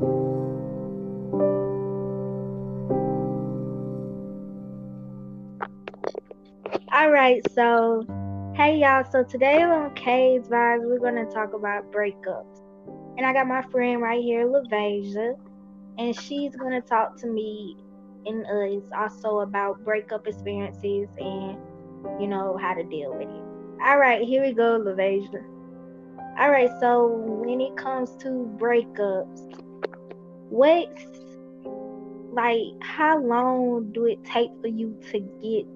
All right, so hey y'all. So today on K's Vibes, we're gonna talk about breakups, and I got my friend right here, Lavasia, and she's gonna talk to me and us also about breakup experiences and you know how to deal with it. All right, here we go, Lavasia. All right, so when it comes to breakups, what's like how long do it take for you to get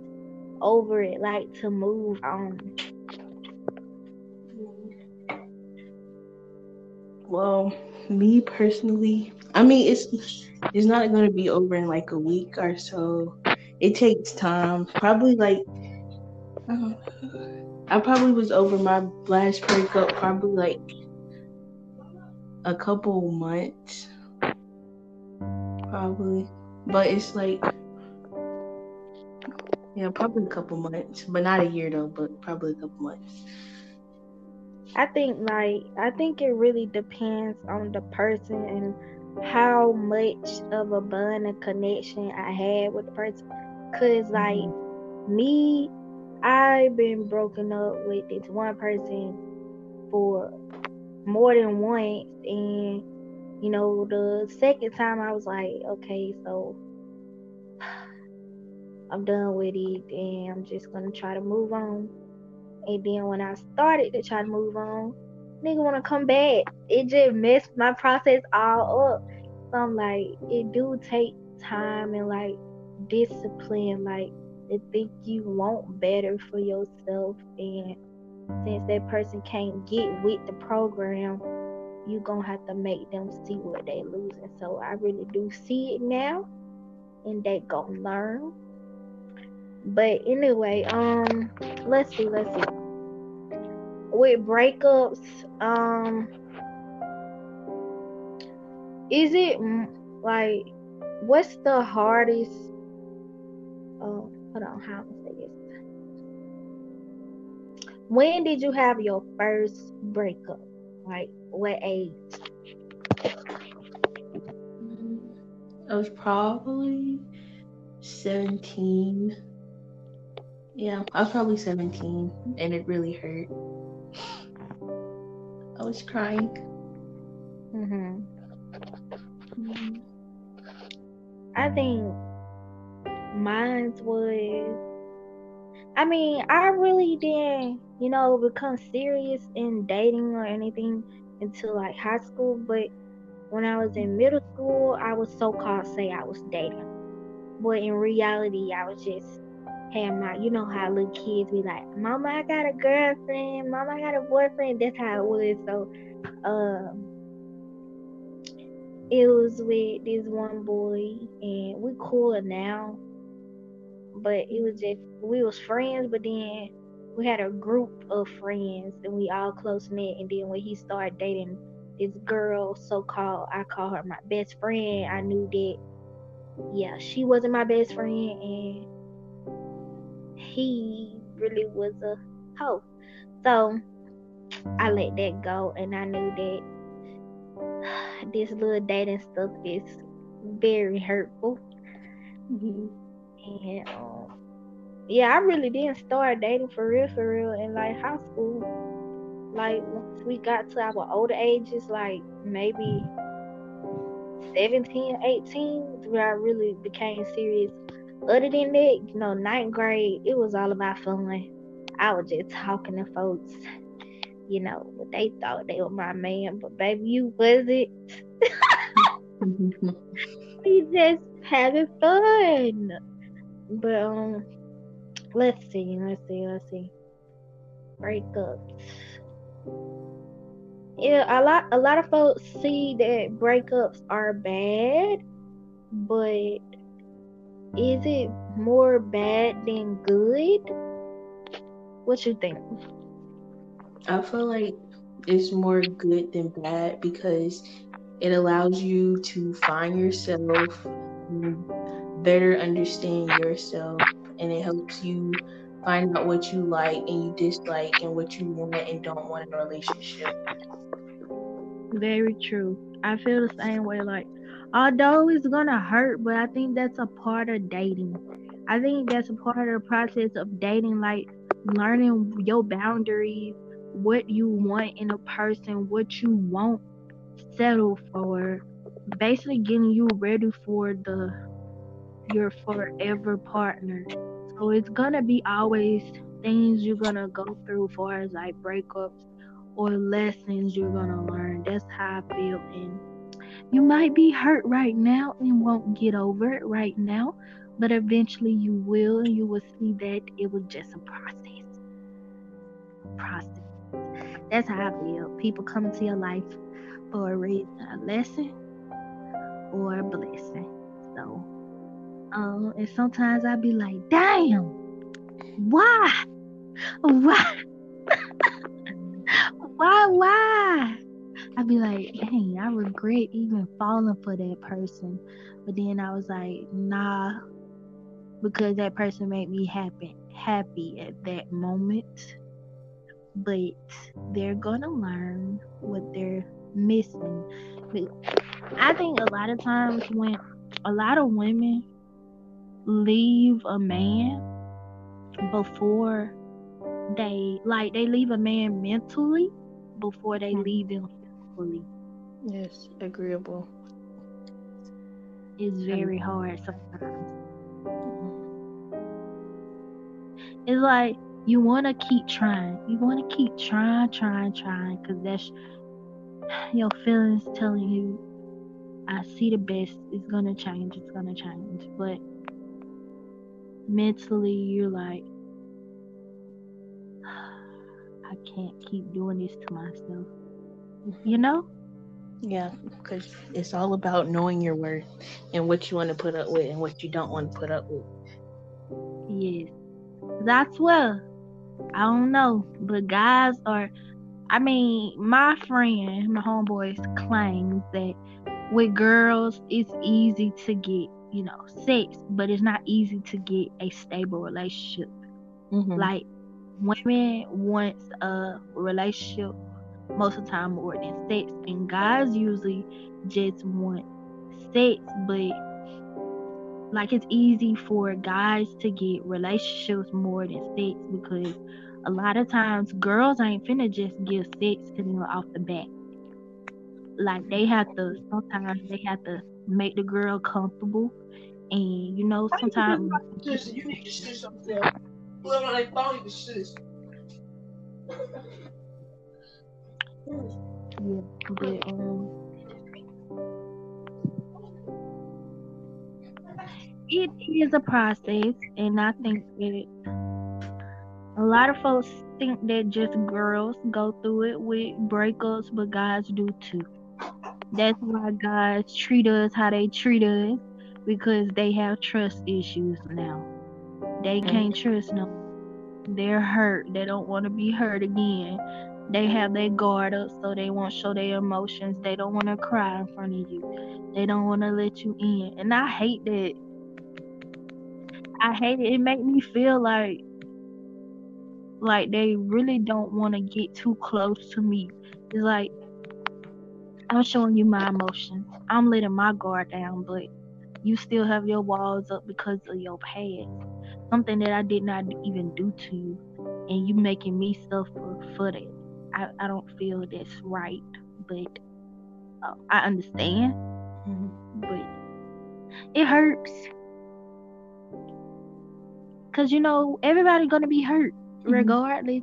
over it, like to move on? Well, me personally, I mean it's it's not gonna be over in like a week or so. It takes time. Probably like I probably was over my last breakup probably like a couple months. Probably. But it's like yeah, probably a couple months, but not a year though, but probably a couple months. I think like I think it really depends on the person and how much of a bond and connection I had with the person. Cause like me, I've been broken up with this one person for more than once and you know the second time I was like, okay, so I'm done with it and I'm just gonna try to move on. And then when I started to try to move on, nigga wanna come back. It just messed my process all up. So I'm like, it do take time and like discipline, like to think you want better for yourself and since that person can't get with the program, you gonna have to make them see what they losing. So I really do see it now and they gonna learn but anyway, um, let's see, let's see. With breakups, um, is it like what's the hardest? Oh, hold on, how to say this? When did you have your first breakup? Like what age? I was probably seventeen. Yeah, I was probably 17 and it really hurt. I was crying. Mhm. I think mine was. I mean, I really didn't, you know, become serious in dating or anything until like high school. But when I was in middle school, I was so called say I was dating. But in reality, I was just have my, you know how little kids be like, Mama, I got a girlfriend. Mama, I got a boyfriend. That's how it was. So, um, it was with this one boy, and we cool now. But it was just we was friends, but then we had a group of friends, and we all close knit. And then when he started dating this girl, so called, I call her my best friend. I knew that, yeah, she wasn't my best friend, and he really was a hoe. So I let that go and I knew that this little dating stuff is very hurtful. Mm-hmm. And um, yeah, I really didn't start dating for real, for real in like high school. Like once we got to our older ages, like maybe 17, 18, where I really became serious other than that, you know, ninth grade, it was all about fun. I was just talking to folks, you know, they thought they were my man, but baby, you wasn't. we just having fun. But um, let's see, let's see, let's see. Breakups. Yeah, a lot a lot of folks see that breakups are bad, but is it more bad than good? What you think? I feel like it's more good than bad because it allows you to find yourself, mm, better understand yourself, and it helps you find out what you like and you dislike and what you want and don't want in a relationship. Very true. I feel the same way. Like, although it's gonna hurt, but I think that's a part of dating. I think that's a part of the process of dating, like learning your boundaries, what you want in a person, what you won't settle for, basically getting you ready for the your forever partner. So it's gonna be always things you're gonna go through far as like breakups or lessons you're gonna learn. That's how I feel and you might be hurt right now and won't get over it right now, but eventually you will and you will see that it was just a process. Process. That's how I feel. People come into your life for a reason, a lesson or a blessing. So, um, and sometimes I'd be like, damn, why? Why? why? Why? I'd be like, dang, I regret even falling for that person. But then I was like, nah, because that person made me happy, happy at that moment. But they're gonna learn what they're missing. I think a lot of times when a lot of women leave a man before they like they leave a man mentally before they hmm. leave him physically. Yes, agreeable. It's very hard sometimes. It's like you want to keep trying. You want to keep trying, trying, trying, because that's your feelings telling you, I see the best. It's gonna change. It's gonna change. But mentally, you're like, I can't keep doing this to myself. You know? Yeah, because it's all about knowing your worth and what you want to put up with and what you don't want to put up with. Yes. That's well. I don't know, but guys are. I mean, my friend, my homeboys claims that with girls, it's easy to get, you know, sex, but it's not easy to get a stable relationship. Mm-hmm. Like, women want a relationship most of the time more than sex, and guys usually just want sex, but like it's easy for guys to get relationships more than sex because a lot of times girls ain't finna just give sex to them off the bat. Like they have to sometimes they have to make the girl comfortable and you know sometimes you need to shit something. Well, I thought you shit. Yeah, but um it is a process and I think that a lot of folks think that just girls go through it with breakups, but guys do too. That's why guys treat us how they treat us because they have trust issues now. They can't trust no. They're hurt. They don't want to be hurt again. They have their guard up so they won't show their emotions. They don't want to cry in front of you. They don't want to let you in. And I hate that. I hate it. It make me feel like like they really don't want to get too close to me. It's like I'm showing you my emotions. I'm letting my guard down, but you still have your walls up because of your past. Something that I did not even do to you, and you making me suffer for that. I, I don't feel that's right, but uh, I understand. Mm-hmm. But it hurts. Cause you know everybody gonna be hurt mm-hmm. regardless.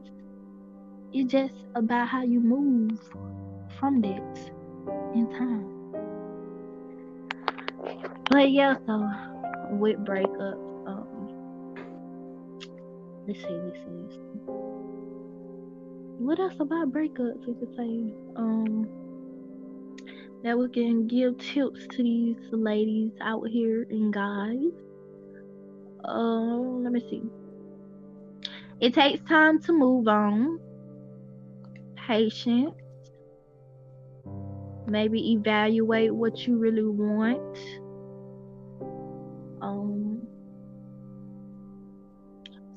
It's just about how you move from that in time. But yeah, so with breakups, um, let's see, let's see, let's see. What else about breakups we could say? Um, that we can give tips to these ladies out here and guys. Um, let me see. It takes time to move on. Patience. Maybe evaluate what you really want. Um,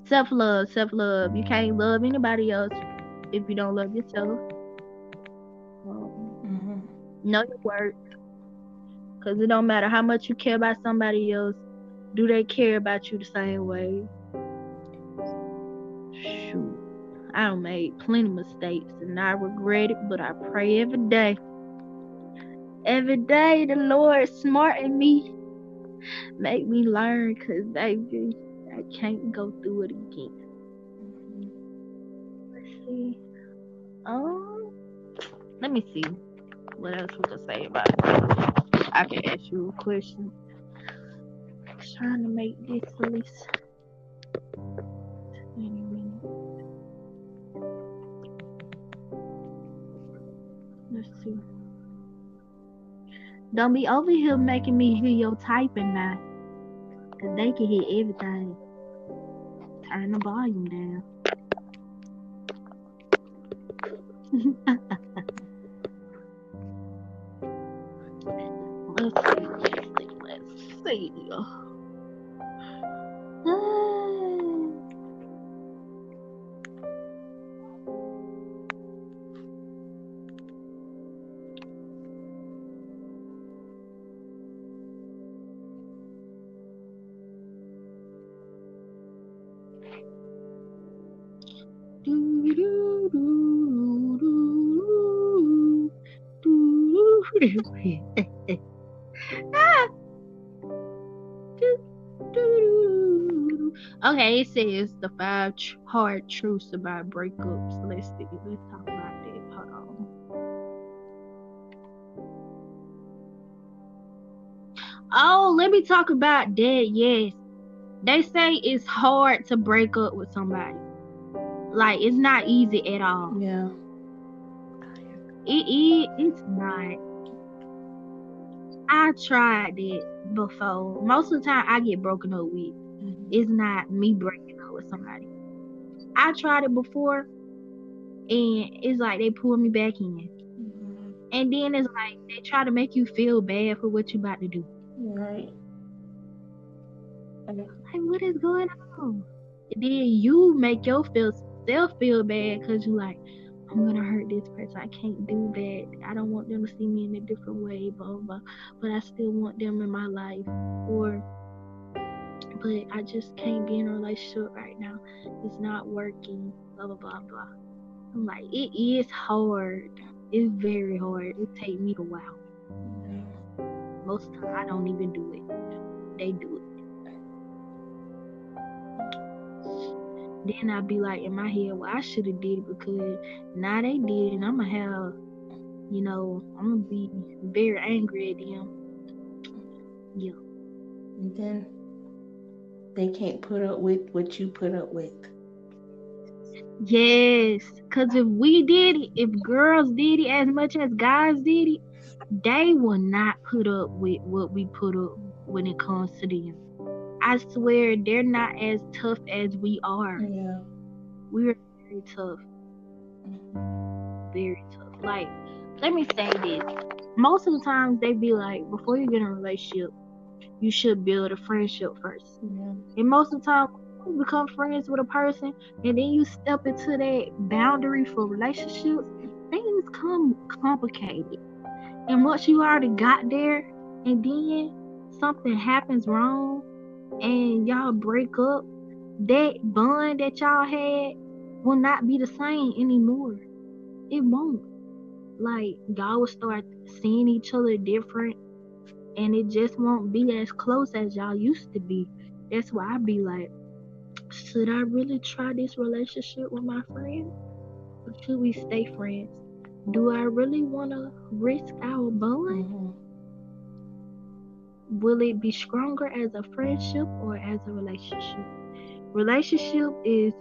self love, self love. You can't love anybody else if you don't love yourself. Um, mm-hmm. Know your worth. Cause it don't matter how much you care about somebody else, do they care about you the same way? Shoot. I done made plenty of mistakes and I regret it, but I pray every day. Every day the Lord smarten me. Make me learn cause baby, I can't go through it again. Let's see. Um let me see what else we can say about it. I can ask you a question. I'm trying to make this at least Let's see. Don't be over here making me hear your typing now. Cause they can hear everything. Turn the volume down. let's see, let's see, let's see. Ah. Okay, it says the five hard truths about breakups. Let's see. Let's talk about that. Hold on. Oh, let me talk about that. Yes, they say it's hard to break up with somebody. Like it's not easy at all. Yeah. It is. It's not. I tried it before. Most of the time, I get broken up with. Mhm. It's not me breaking up with somebody. I tried it before, and it's like they pull me back in, Mhm. and then it's like they try to make you feel bad for what you're about to do. Right. Like, what is going on? And then you make yourself feel bad because you like, I'm gonna hurt this person. I can't do that. I don't want them to see me in a different way, blah blah. blah. But I still want them in my life, or but I just can't be in a relationship right now. It's not working. Blah blah blah blah. I'm like, it is hard. It's very hard. It take me a while. Most of the time, I don't even do it. They do it. Then I'd be like in my head, well, I should have did it because now they did, and I'm gonna have, you know, I'm gonna be very angry at them. Yeah. And then they can't put up with what you put up with. Yes, because if we did it, if girls did it as much as guys did it, they will not put up with what we put up when it comes to them. I swear they're not as tough as we are. Yeah. We're very tough. Very tough. Like, let me say this. Most of the times they be like, before you get in a relationship, you should build a friendship first. Yeah. And most of the time, you become friends with a person, and then you step into that boundary for relationships, things come complicated. And once you already got there, and then something happens wrong, and y'all break up, that bond that y'all had will not be the same anymore. It won't. Like y'all will start seeing each other different, and it just won't be as close as y'all used to be. That's why I be like, should I really try this relationship with my friend? Or should we stay friends? Do I really want to risk our bond? Mhm. Will it be stronger as a friendship or as a relationship? Relationship is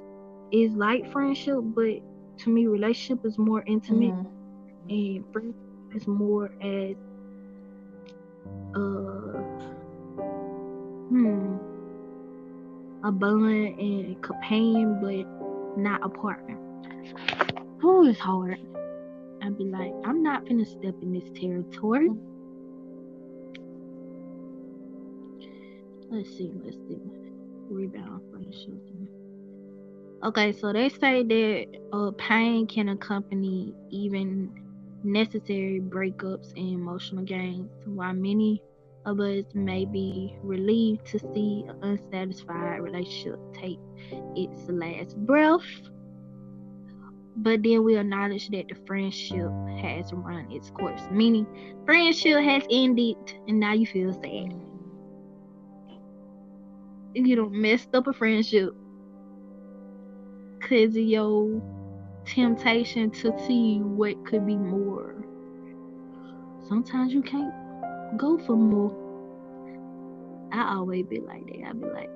is like friendship, but to me, relationship is more intimate, Mhm. and friendship is more as uh hmm a bond and companion, but not a partner. Oh, it's hard. I'd be like, I'm not finna step in this territory. Let's see, let's see. Rebound friendships. Okay, so they say that uh, pain can accompany even necessary breakups and emotional gains. While many of us may be relieved to see an unsatisfied relationship take its last breath, but then we acknowledge that the friendship has run its course, meaning friendship has ended and now you feel sad. You don't messed up a friendship because of your temptation to see what could be more. Sometimes you can't go for more. I always be like that. I be like,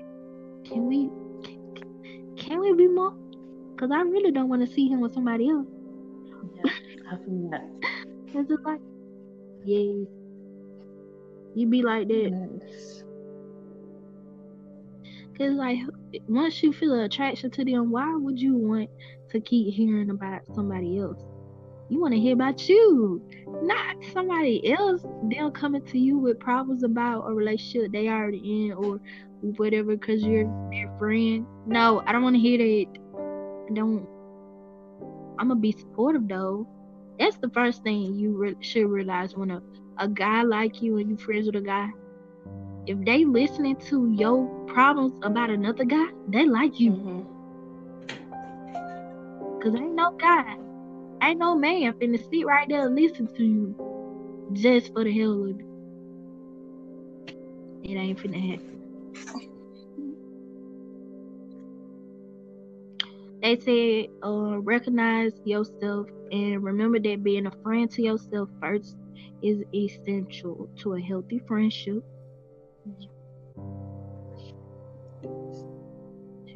can we, can, can we be more? Cause I really don't want to see him with somebody else. Yeah, I feel that. it's just like, yeah, you be like that. Yes. Cause like once you feel an attraction to them, why would you want to keep hearing about somebody else? You want to hear about you, not somebody else. Them coming to you with problems about a relationship they already in or whatever, cause you're their friend. No, I don't want to hear that. I don't. I'm gonna be supportive though. That's the first thing you re- should realize when a a guy like you and you friends with a guy. If they listening to your problems about another guy, they like you. Mhm. Cause ain't no guy, ain't no man finna sit right there and listen to you just for the hell of it. It ain't finna happen. They said, uh, recognize yourself and remember that being a friend to yourself first is essential to a healthy friendship.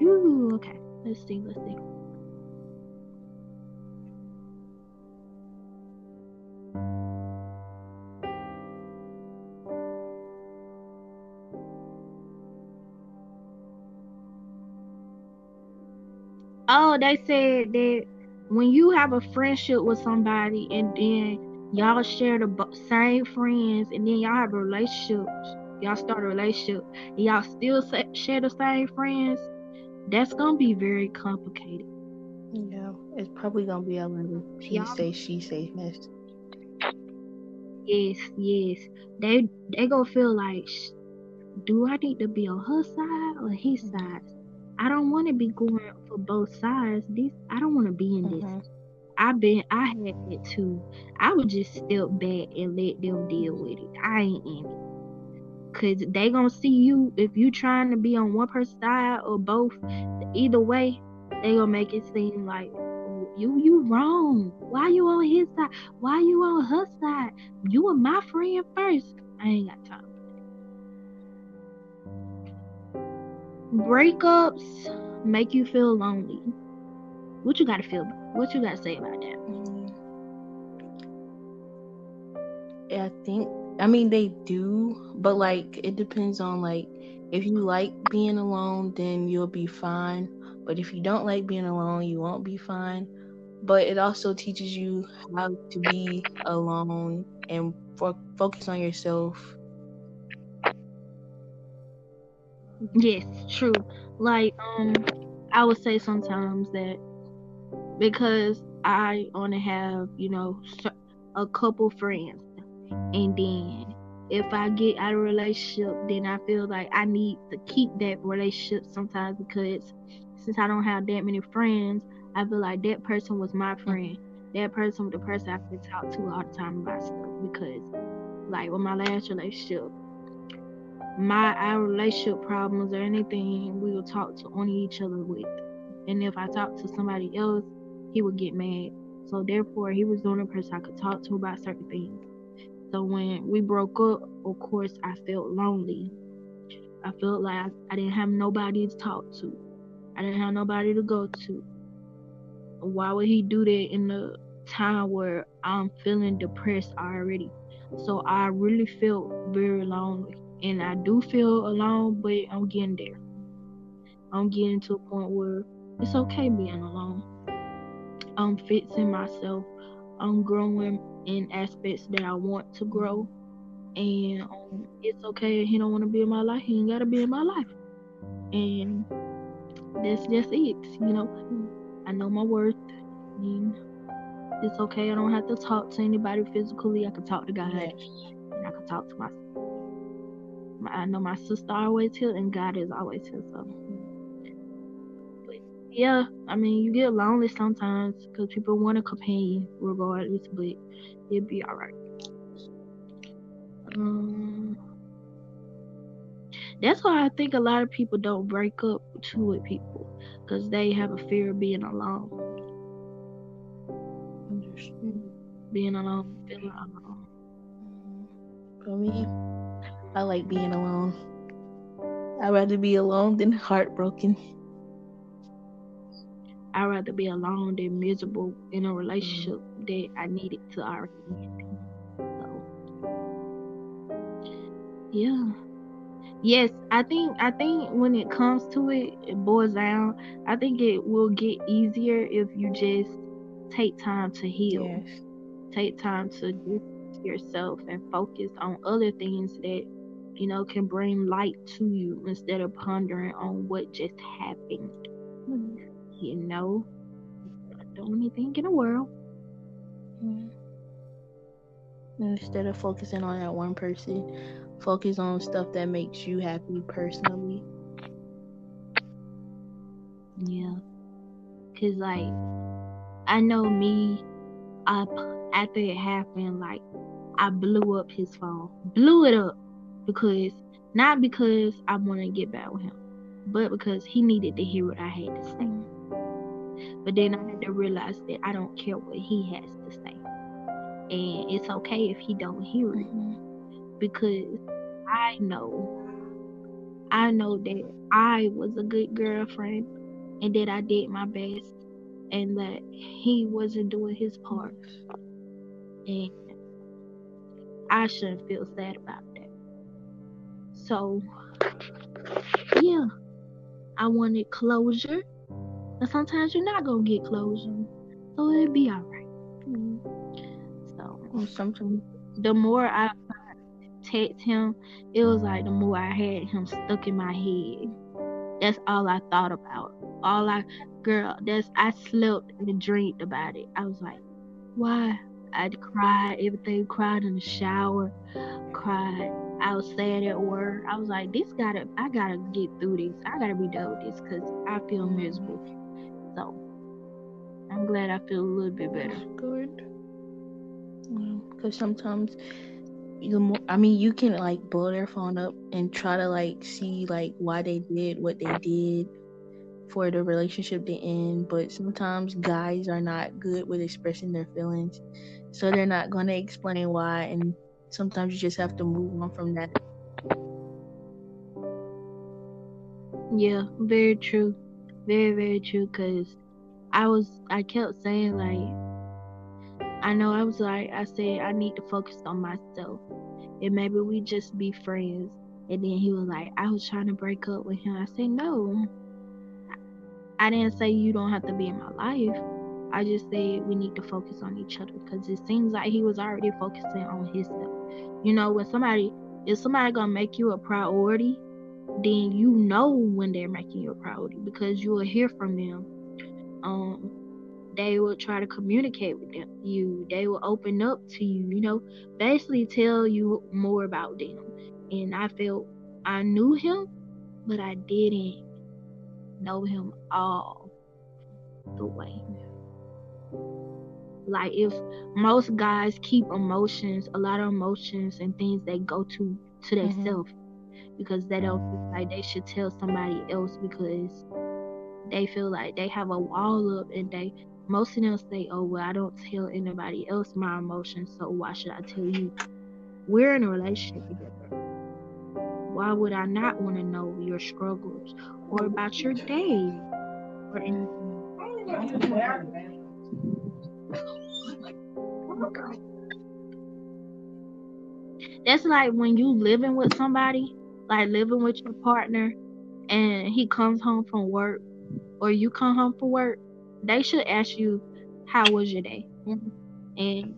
Ooh, okay. Let's see. Let's see. Oh, they said that when you have a friendship with somebody and then y'all share the same friends and then y'all have a relationship, y'all start a relationship and y'all still share the same friends, that's gonna be very complicated. Yeah, it's probably gonna be a little he Y'all- say she say mess. Yes, yes. They they gonna feel like, "Sh- do I need to be on her side or his side? I don't want to be going for both sides. This I don't want to be in this. Mhm. I've been I had it too. I would just step back and let them deal with it. I ain't in it. Cause they gonna see you if you trying to be on one person's side or both. Either way, they gonna make it seem like you you wrong. Why you on his side? Why you on her side? You were my friend first. I ain't got time. Breakups make you feel lonely. What you gotta feel? What you gotta say about that? I think I mean they do, but like it depends on like if you like being alone, then you'll be fine. But if you don't like being alone, you won't be fine. But it also teaches you how to be alone and fo- focus on yourself. Yes, true. Like, um, I would say sometimes that because I only have, you know, a couple friends, and then if I get out of relationship, then I feel like I need to keep that relationship sometimes because since I don't have that many friends, I feel like that person was my friend. That person was the person I could talk to all the time about stuff because, like, with my last relationship, my our relationship problems or anything we would talk to only each other with. And if I talked to somebody else, he would get mad. So therefore he was the only person I could talk to about certain things. So when we broke up, of course I felt lonely. I felt like I, didn't have nobody to talk to. I didn't have nobody to go to. Why would he do that in the time where I'm feeling depressed already? So I really felt very lonely and I do feel alone, but I'm getting there. I'm getting to a point where it's okay being alone. I'm fixing myself. I'm growing in aspects that I want to grow, and um, it's okay. He don't want to be in my life. He ain't gotta be in my life, and that's just it. You know, I know my worth. And It's okay. I don't have to talk to anybody physically. I can talk to God. And I can talk to my, my I know my sister always here and God is always here. So yeah, I mean you get lonely sometimes because people want a companion regardless, but it'll be alright. Um that's why I think a lot of people don't break up too with people because they have a fear of being alone. Being alone, feeling alone. For me, I like being alone. I'd rather be alone than heartbroken. I'd rather be alone than miserable in a mm-hmm. relationship that I needed to already end. So, yeah yes, I think I think when it comes to it, it boils down. I think it will get easier if you just take time to heal. Yes. Take time to do yourself and focus on other things that you know can bring light to you instead of pondering on what just happened. Mm-hmm. You know, the only thing in the world. Mm-hmm. Instead of focusing on that one person, focus on stuff that makes you happy personally. Yeah. Cause like I know me I after it happened, like I blew up his phone. Blew it up because not because I wanted to get back with him, but because he needed to hear what I had to say. But then I had to realize that I don't care what he has to say. And it's okay if he don't hear it. Mm-hmm because I know, I know that I was a good girlfriend and that I did my best and that he wasn't doing his part. And I shouldn't feel sad about that. So, yeah, I wanted closure. But sometimes you're not to get closure. So it'll be alright. Mm-hmm. So, sometimes the more I text him, it was like the more I had him stuck in my head. That's all I thought about. All I, girl, that's I slept and dreamed about it. I was like, why? I cried, everything, cried in the shower, cried. I was sad at work. I was like, this gotta, I gotta get through this. I gotta be done with this because I feel miserable. I'm glad I feel a little bit better. Good. Because sometimes the more I mean you can like blow their phone up and try to like see like why they did what they did for the relationship to end, but sometimes guys are not good with expressing their feelings. So they're not gonna explain why and sometimes you just have to move on from that. Yeah, very true. Very, very true cuz I was I kept saying like I know I was like, I said, I need to focus on myself. And maybe we just be friends. And then he was like, I was trying to break up with him. I said, No. I didn't say you don't have to be in my life. I just said we need to focus on each other because it seems like he was already focusing on himself. You know, when somebody, if somebody gonna make you a priority, then you know when they're making you a priority because you will hear from them. Um, they will try to communicate with them, you. They will open up to you, you know, basically tell you more about them. And I felt I knew him, but I didn't know him all the way. Like if most guys keep emotions, a lot of emotions and things they go to to themselves mm-hmm. because they don't feel like they should tell somebody else because they feel like they have a wall up and they most of them say, oh, well, I don't tell anybody else my emotions, so why should I tell you? We're in a relationship together. Why would I not want to know your struggles or about your day or anything? That's like when you living with somebody, like living with your partner, and he comes home from work, or you come home from work, they should ask you, How was your day? Mm-hmm. And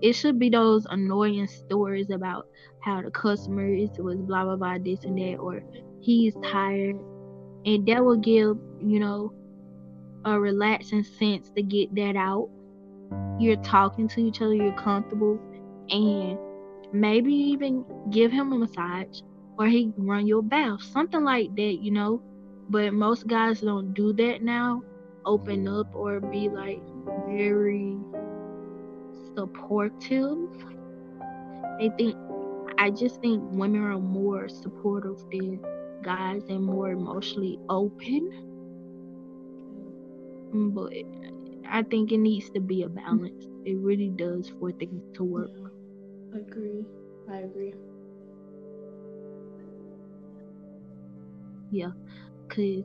it should be those annoying stories about how the customer is was blah blah blah this and that or he's tired and that will give you know a relaxing sense to get that out you're talking to each other, you're comfortable, and maybe even give him a massage or he run your bath, something like that, you know. But most guys don't do that now, open mm. up or be like very supportive. They think, I just think women are more supportive than guys and more emotionally open. But I think it needs to be a balance. It really does for things to work. Yeah, agree. I agree. Yeah, cause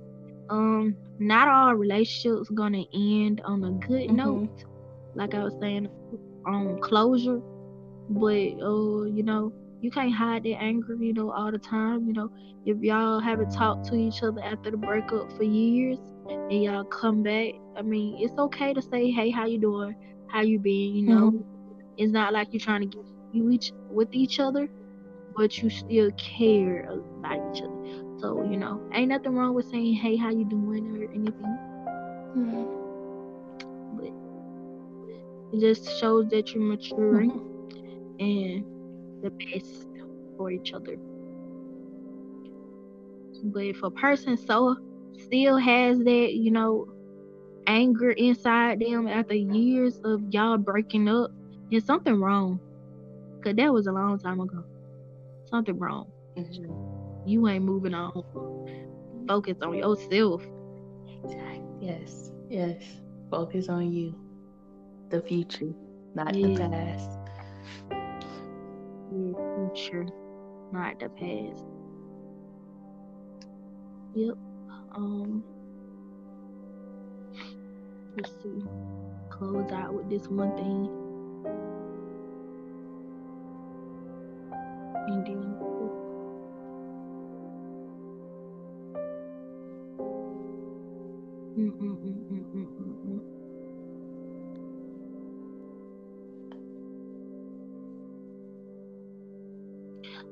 um, not all relationships gonna end on a good mm-hmm. note. Like I was saying, on closure. But uh, you know, you can't hide that anger, you know, all the time. You know, if y'all haven't talked to each other after the breakup for years and y'all come back, I mean, it's okay to say, Hey, how you doing? How you been? You know, mm-hmm. it's not like you're trying to get you each with each other, but you still care about each other. So, you know, ain't nothing wrong with saying, Hey, how you doing or anything. Mm-hmm. But it just shows that you're maturing mm-hmm. and the best for each other. But if a person so still has that, you know, anger inside them after years of y'all breaking up, there's something wrong. Cause that was a long time ago. Something wrong. Mm-hmm. You ain't moving on. Focus on yourself. Yes. Yes. Focus on you. The future, not yeah. the past The future, not the past. Yep. Um. Let's see. Close out with this one thing. And then. Mm-mm-mm-mm-mm-mm.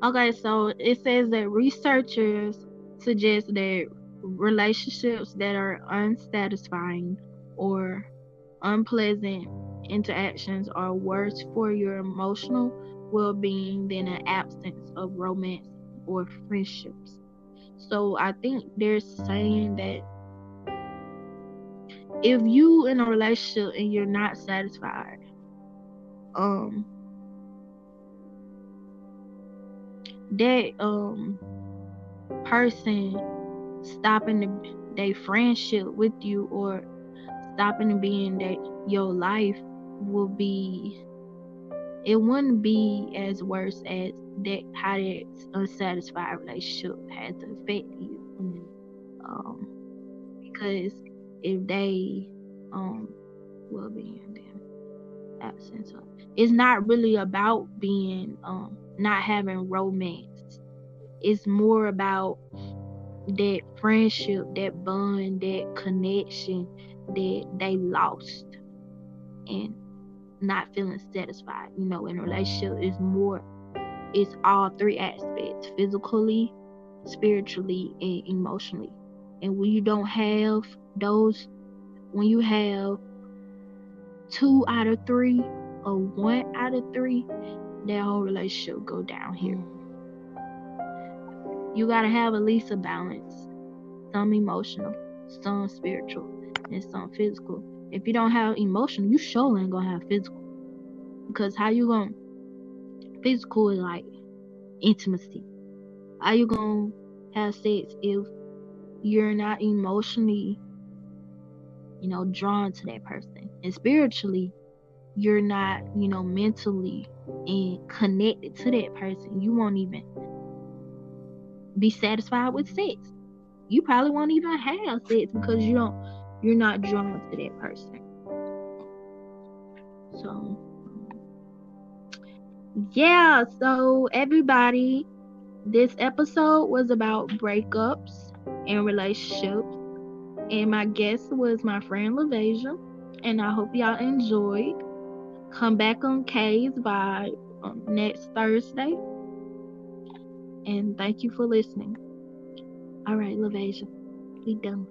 Okay, so it says that researchers suggest that relationships that are unsatisfying or unpleasant interactions are worse for your emotional well being than an absence of romance or friendships. So I think they're saying that if you in a relationship and you're not satisfied, um that um person stopping the, their friendship with you or stopping to be in that your life will be it wouldn't be as worse as that how that unsatisfied relationship has affect you. Um because if they um will be in their absence of, it's not really about being um not having romance. It's more about that friendship, that bond, that connection that they lost and not feeling satisfied. You know, in a relationship is more it's all three aspects physically, spiritually, and emotionally. And when you don't have those, when you have two out of three or one out of three, that whole relationship go down here. You gotta have at least a balance. Some emotional, some spiritual, and some physical. If you don't have emotional, you sure ain't gonna have physical. Because how you gonna physical is like intimacy. How you gonna have sex if you're not emotionally, you know, drawn to that person? And spiritually, you're not, you know, mentally and connected to that person, you won't even be satisfied with sex. You probably won't even have sex because you don't you're not drawn to that person. So yeah, so everybody, this episode was about breakups and relationships. And my guest was my friend Lavasia. And I hope y'all enjoyed. Come back on K's by um, next Thursday. And thank you for listening. All right, Lavasia, we done.